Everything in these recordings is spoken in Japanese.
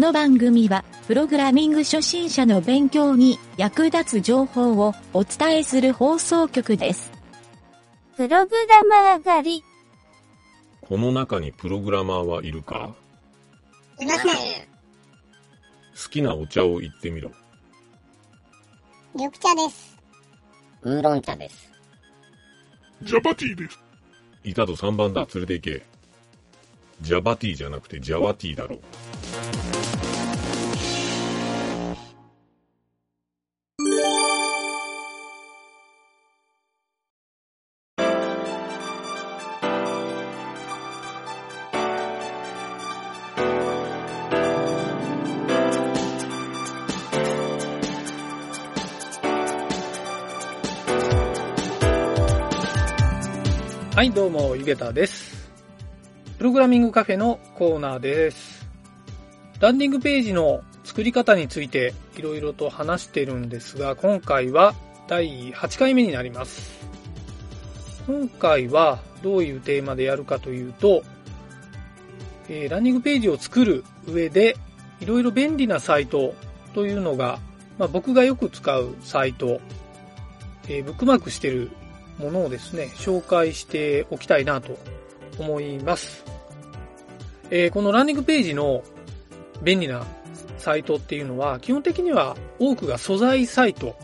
の番組は、プログラミング初心者の勉強に役立つ情報をお伝えする放送局です。プログラマー狩り。この中にプログラマーはいるか？いません。好きなお茶を言ってみろ。緑茶です。ウーロン茶です。ジャパティです。いたと3番だ、連れて行け。ジャバティじゃなくてジャワティだろ。はい、どうも、ゆげたです。プログラミングカフェのコーナーです。ランディングページの作り方についていろいろと話してるんですが、今回は第8回目になります。今回はどういうテーマでやるかというと、えーランディングページを作る上でいろいろ便利なサイトというのが、まあ、僕がよく使うサイト、えーブックマークしてるものをですね、紹介しておきたいなと思います。えーこのランディングページの便利なサイトっていうのは、基本的には多くが素材サイト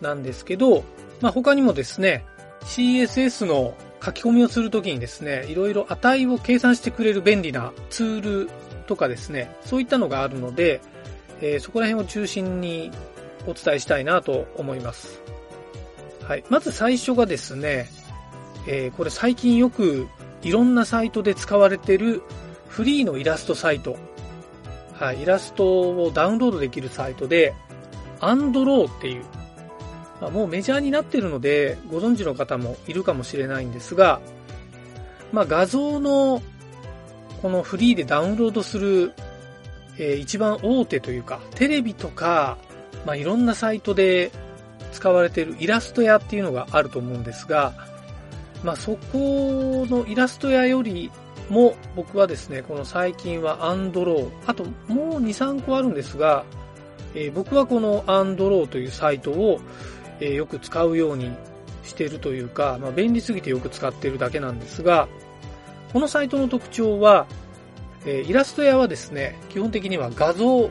なんですけど、まあ、他にもですね、CSS の書き込みをするときにですね、いろいろ値を計算してくれる便利なツールとかですね、そういったのがあるので、えーそこら辺を中心にお伝えしたいなと思います。はい。まず最初がですね、えーこれ最近よくいろんなサイトで使われてるフリーのイラストサイト。はい。イラストをダウンロードできるサイトで、アンドローっていう、まあもうメジャーになってるのでご存知の方もいるかもしれないんですが、まあ画像のこのフリーでダウンロードする、えー一番大手というか、テレビとか、まあいろんなサイトで使われているイラスト屋っていうのがあると思うんですが、まあそこのイラスト屋よりも僕はですね、この最近はアンドロー、あともう2、3個あるんですが、えー僕はこのアンドローというサイトを、えーよく使うようにしてるというか、まあ便利すぎてよく使っているだけなんですが、このサイトの特徴は、えーイラスト屋はですね、基本的には画像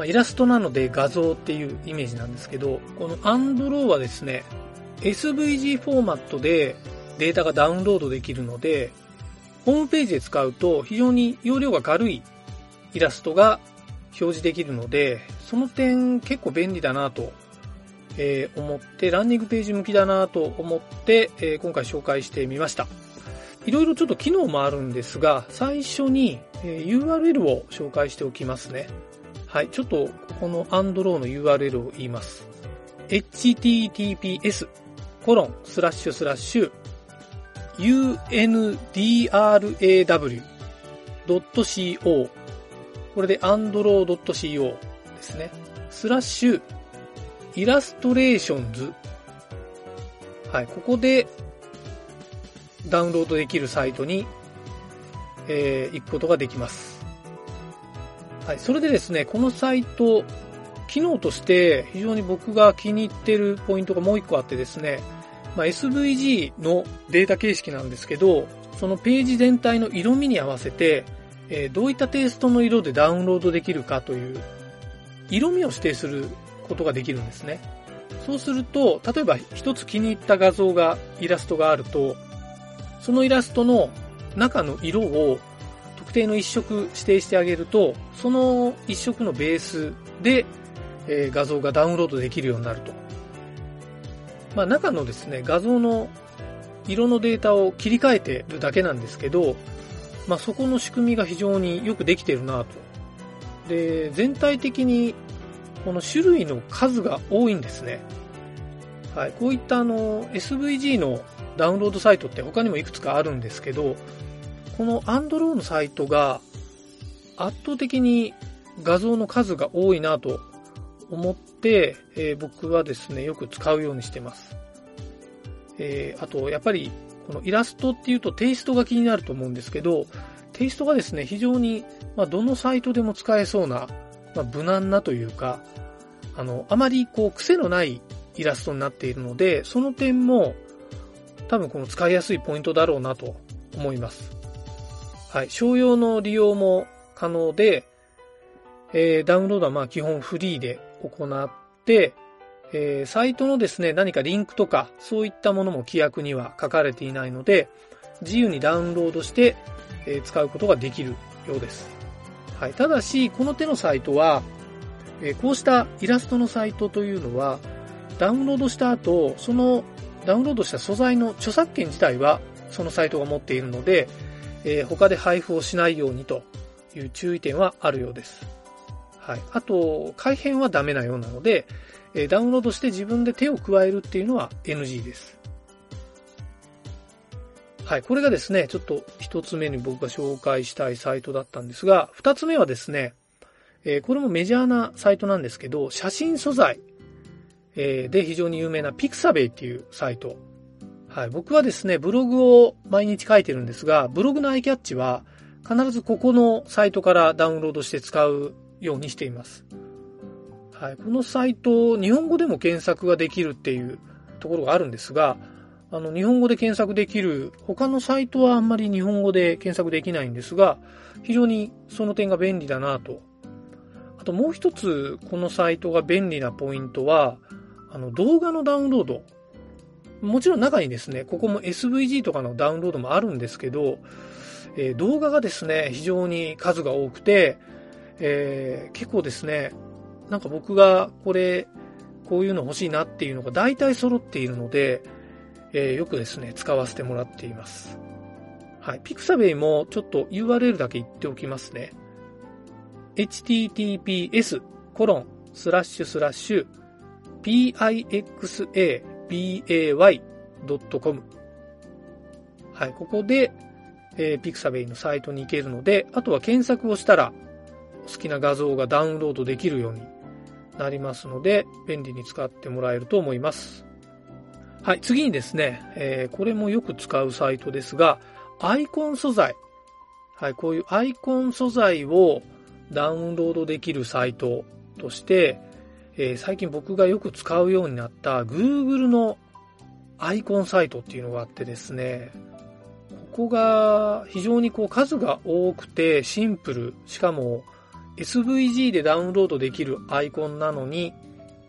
まあ、イラストなので画像っていうイメージなんですけど、この Android はですね、SVG フォーマットでデータがダウンロードできるので、ホームページで使うと非常に容量が軽いイラストが表示できるので、その点結構便利だなと、え思って、ランニングページ向きだなと思って、え今回紹介してみました。いろいろちょっと機能もあるんですが、最初に、URL を紹介しておきますね。はい、ちょっとこの Android の URL を言います。https コロンスラッシュスラッシュ undraw.co これで undraw.co ですね。スラッシュ illustrationsはい、ここでダウンロードできるサイトに、えー行くことができます。はい、それでですね、このサイト、機能として非常に僕が気に入ってるポイントがもう一個あってですね、まあ、SVG のデータ形式なんですけど、そのページ全体の色味に合わせて、えーどういったテイストの色でダウンロードできるかという、色味を指定することができるんですね。そうすると、例えば一つ気に入った画像が、イラストがあると、そのイラストの中の色を特定の一色指定してあげると、その一色のベースで、えー画像がダウンロードできるようになると。まあ中のですね、画像の色のデータを切り替えてるだけなんですけど、まあそこの仕組みが非常によくできてるなと。で、全体的にこの種類の数が多いんですね。はい。こういったあの SVG のダウンロードサイトって他にもいくつかあるんですけど、この Android のサイトが圧倒的に画像の数が多いなと思って、えー僕はですね、よく使うようにしてます。えーあと、やっぱり、このイラストっていうとテイストが気になると思うんですけど、テテイストがですね、非常に、まあ、どのサイトでも使えそうな、まあ、無難なというか、あの、あまりこう、癖のないイラストになっているので、その点も、多分この使いやすいポイントだろうなと思います。はい。商用の利用も可能で、えー、ダウンロードはまあ基本フリーで行って、えー、サイトのですね、何かリンクとか、そういったものも規約には書かれていないので、自由にダウンロードして、えー、使うことができるようです。はい。ただし、この手のサイトは、え、こうしたイラストのサイトというのは、ダウンロードした後、そのダウンロードした素材の著作権自体は、そのサイトが持っているので、えー、他で配布をしないようにという注意点はあるようです。はい。あと、改変はダメなようなので、え、ダウンロードして自分で手を加えるっていうのは NG です。はい。これがですね、ちょっと一つ目に僕が紹介したいサイトだったんですが、二つ目はですね、え、これもメジャーなサイトなんですけど、写真素材、え、で非常に有名なピクサベイっていうサイト。はい。僕はですね、ブログを毎日書いてるんですが、ブログのアイキャッチは必ずここのサイトからダウンロードして使うようにしています。はい。このサイト、日本語でも検索ができるっていうところがあるんですが、あの、日本語で検索できる、他のサイトはあんまり日本語で検索できないんですが、非常にその点が便利だなと。あともう一つ、このサイトが便利なポイントは、あの、動画のダウンロード。もちろん中にですね、ここも SVG とかのダウンロードもあるんですけど、えー、動画がですね、非常に数が多くて、えー、結構ですね、なんか僕がこれ、こういうの欲しいなっていうのが大体揃っているので、えー、よくですね、使わせてもらっています。はい。ピクサベイもちょっと URL だけ言っておきますね。https://pixa bay.com はい。ここで、えー、ピクサベイのサイトに行けるので、あとは検索をしたら好きな画像がダウンロードできるようになりますので、便利に使ってもらえると思います。はい、次にですね、えー、これもよく使うサイトですが、アイコン素材。はい、こういうアイコン素材をダウンロードできるサイトとして、えー、最近僕がよく使うようになった Google のアイコンサイトっていうのがあってですね、ここが非常にこう数が多くてシンプル、しかも SVG でダウンロードできるアイコンなのに、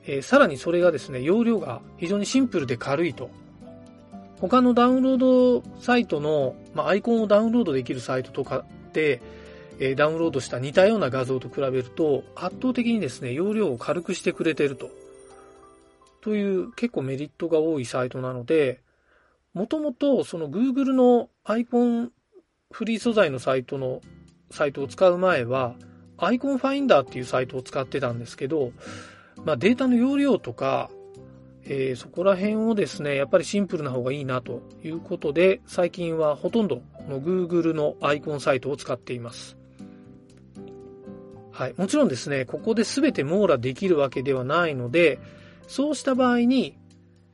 えー、さらにそれがですね、容量が非常にシンプルで軽いと。他のダウンロードサイトの、まあ、アイコンをダウンロードできるサイトとかで、え、ダウンロードした似たような画像と比べると、圧倒的にですね、容量を軽くしてくれてると。という結構メリットが多いサイトなので、もともとその Google のアイコンフリー素材のサイトのサイトを使う前は、アイコンファインダーっていうサイトを使ってたんですけど、まあ、データの容量とか、えー、そこら辺をですね、やっぱりシンプルな方がいいなということで、最近はほとんどこの Google のアイコンサイトを使っています。はい。もちろんですね、ここで全て網羅できるわけではないので、そうした場合に、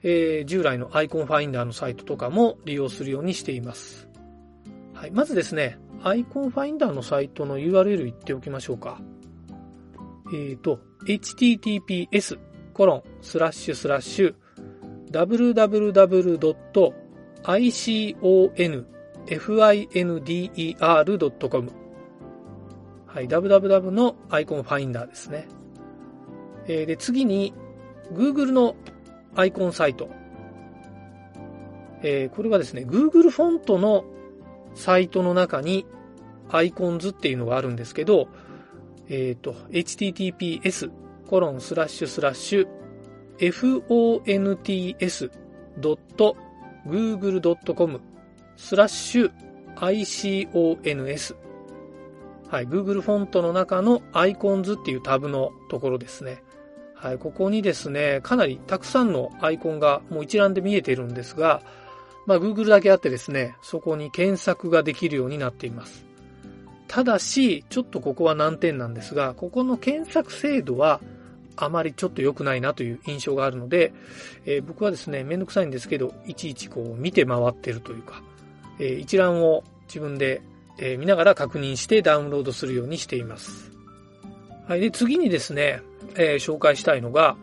えー、従来のアイコンファインダーのサイトとかも利用するようにしています。はい。まずですね、アイコンファインダーのサイトの URL 言っておきましょうか。えっ、ー、と、https コロンスラッシュスラッシュ www.iconfinder.com はい、www のアイコンファインダーですね。えー、で、次に Google のアイコンサイト。えー、これはですね、Google フォントのサイトの中に Icons っていうのがあるんですけど、えっ、ー、と、https コロンスラッシュスラッシュ fonts.google.com スラッシュ icons はい、Google フォントの中のアイコンズっていうタブのところですね。はい、ここにですね、かなりたくさんのアイコンがもう一覧で見えているんですが、まあ Google だけあってですね、そこに検索ができるようになっています。ただし、ちょっとここは難点なんですが、ここの検索精度はあまりちょっと良くないなという印象があるので、えー、僕はですね、めんどくさいんですけど、いちいちこう見て回ってるというか、えー、一覧を自分でえー見ながら確認してダウンロードするようにしています。はい。で、次にですね、えー紹介したいのが、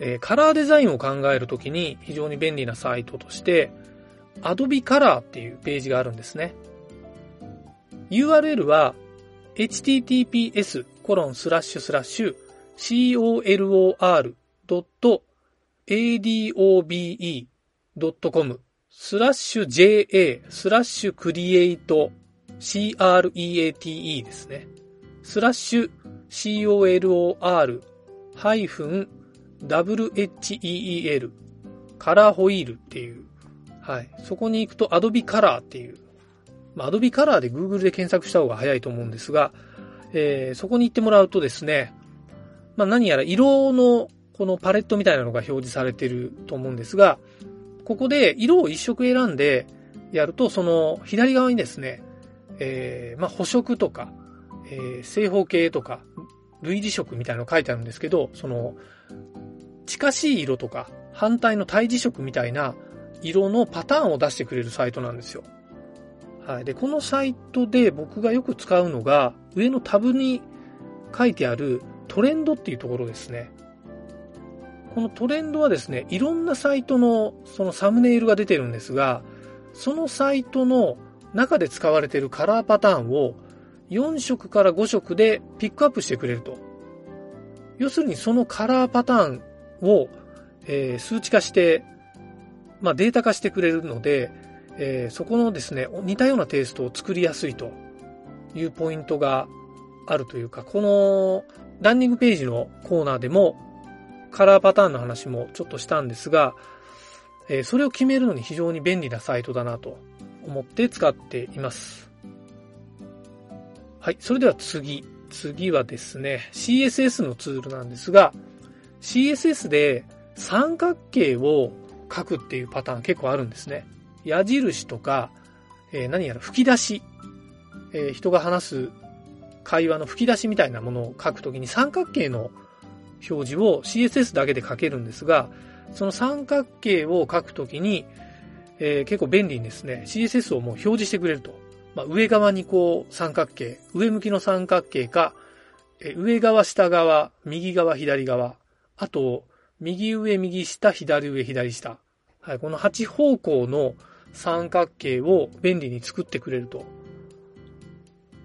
えーカラーデザインを考えるときに非常に便利なサイトとして、Adobe Color っていうページがあるんですね。URL は https コロンスラッシュスラッシュ color.adobe.com スラッシュ JA スラッシュクリエイト CREATE ですね。スラッシュ COLOR ハイフン WHEEL カラーホイールっていう、はい。そこに行くと Adobe Color っていう、まあ、Adobe Color で Google で検索した方が早いと思うんですが、えーそこに行ってもらうとですね、まあ、何やら色のこのパレットみたいなのが表示されてると思うんですが、ここで色を一色選んでやると、その左側にですね、えーまあ、補色とか、えー正方形とか、類似色みたいなの書いてあるんですけど、その、近しい色とか、反対の対峙色みたいな色のパターンを出してくれるサイトなんですよ。はい。で、このサイトで僕がよく使うのが、上のタブに書いてあるトレンドっていうところですね。このトレンドはですね、いろんなサイトのそのサムネイルが出てるんですが、そのサイトの中で使われているカラーパターンを4色から5色でピックアップしてくれると。要するにそのカラーパターンを、えー数値化して、まあ、データ化してくれるので、えーそこのですね、似たようなテイストを作りやすいというポイントがあるというか、このランニングページのコーナーでもカラーパターンの話もちょっとしたんですが、えーそれを決めるのに非常に便利なサイトだなと思って使っています。はい、それでは次。次はですね、CSS のツールなんですが、CSS で三角形を書くっていうパターン結構あるんですね。矢印とか、えー何やら吹き出し、えー人が話す会話の吹き出しみたいなものを書くときに三角形の表示を CSS だけで書けるんですが、その三角形を書くときに、えー結構便利にですね、CSS をもう表示してくれると。まあ、上側にこう三角形、上向きの三角形か、えー上側、下側、右側、左側、あと、右上、右下、左上、左下。はい、この8方向の三角形を便利に作ってくれると。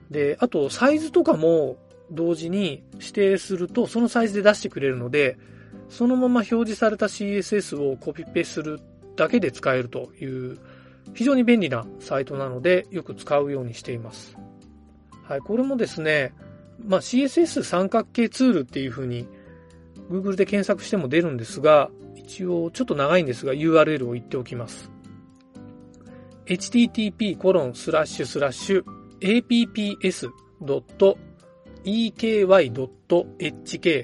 で、あと、サイズとかも同時に指定すると、そのサイズで出してくれるので、そのまま表示された CSS をコピペするだけで使えるという非常に便利なサイトなのでよく使うようにしています。はい、これもですね、まあ、CSS 三角形ツールっていうふうに Google で検索しても出るんですが、一応ちょっと長いんですが URL を言っておきます。http://apps.eky.hk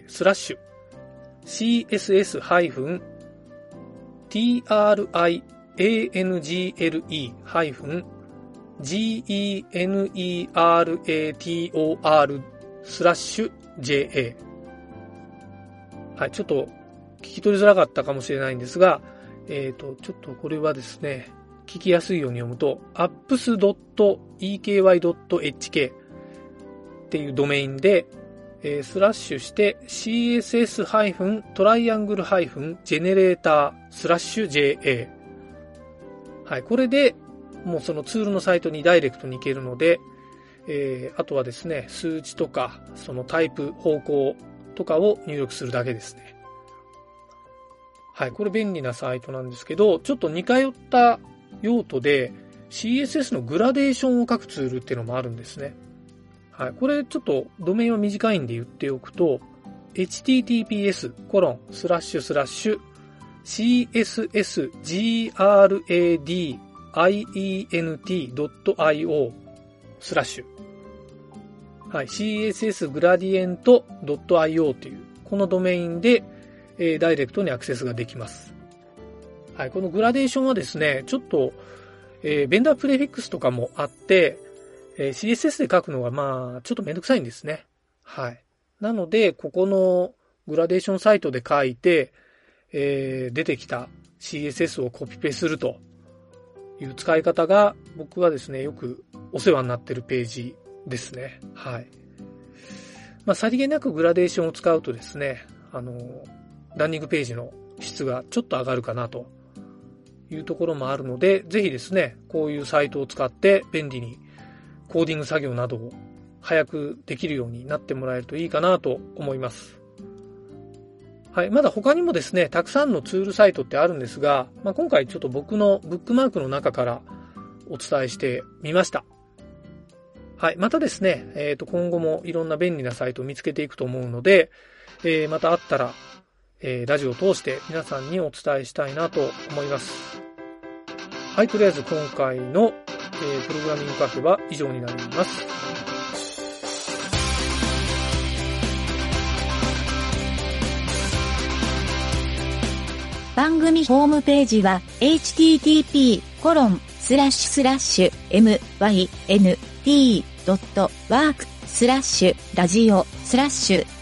スラッシュ css-3 triangle-generator スラッシュ JA。はい、ちょっと聞き取りづらかったかもしれないんですが、えっ、ー、と、ちょっとこれはですね、聞きやすいように読むと、apps.eky.hk っていうドメインで、えースラッシュして css-triangle-generator スラッシュ JA。はい、これでもうそのツールのサイトにダイレクトに行けるので、えーあとはですね、数値とか、そのタイプ、方向とかを入力するだけですね。はい、これ便利なサイトなんですけど、ちょっと似通った用途で CSS のグラデーションを書くツールっていうのもあるんですね。はい、これちょっとドメインは短いんで言っておくと、https コロンスラッシュスラッシュ cssgradient.io スラッシュ。はい、css グラディエント .io という、このドメインで、えーダイレクトにアクセスができます。はい、このグラデーションはですね、ちょっと、えーベンダープレフィックスとかもあって、えー CSS で書くのがまあ、ちょっとめんどくさいんですね。はい。なので、ここのグラデーションサイトで書いて、えー出てきた CSS をコピペするという使い方が僕はですね、よくお世話になってるページですね。はい。まあ、さりげなくグラデーションを使うとですね、あの、ランニングページの質がちょっと上がるかなというところもあるので、ぜひですね、こういうサイトを使って便利にコーディング作業などを早くできるようになってもらえるといいかなと思います。はい。まだ他にもですね、たくさんのツールサイトってあるんですが、まあ、今回ちょっと僕のブックマークの中からお伝えしてみました。はい。またですね、えっ、ー、と、今後もいろんな便利なサイトを見つけていくと思うので、えー、またあったら、えー、ラジオを通して皆さんにお伝えしたいなと思います。はい。とりあえず今回の、えー、プログラミングカフェは以上になります。番組ホームページは http コロンスラッシュスラッシュ mynt.work スラッシュラジオスラッシュ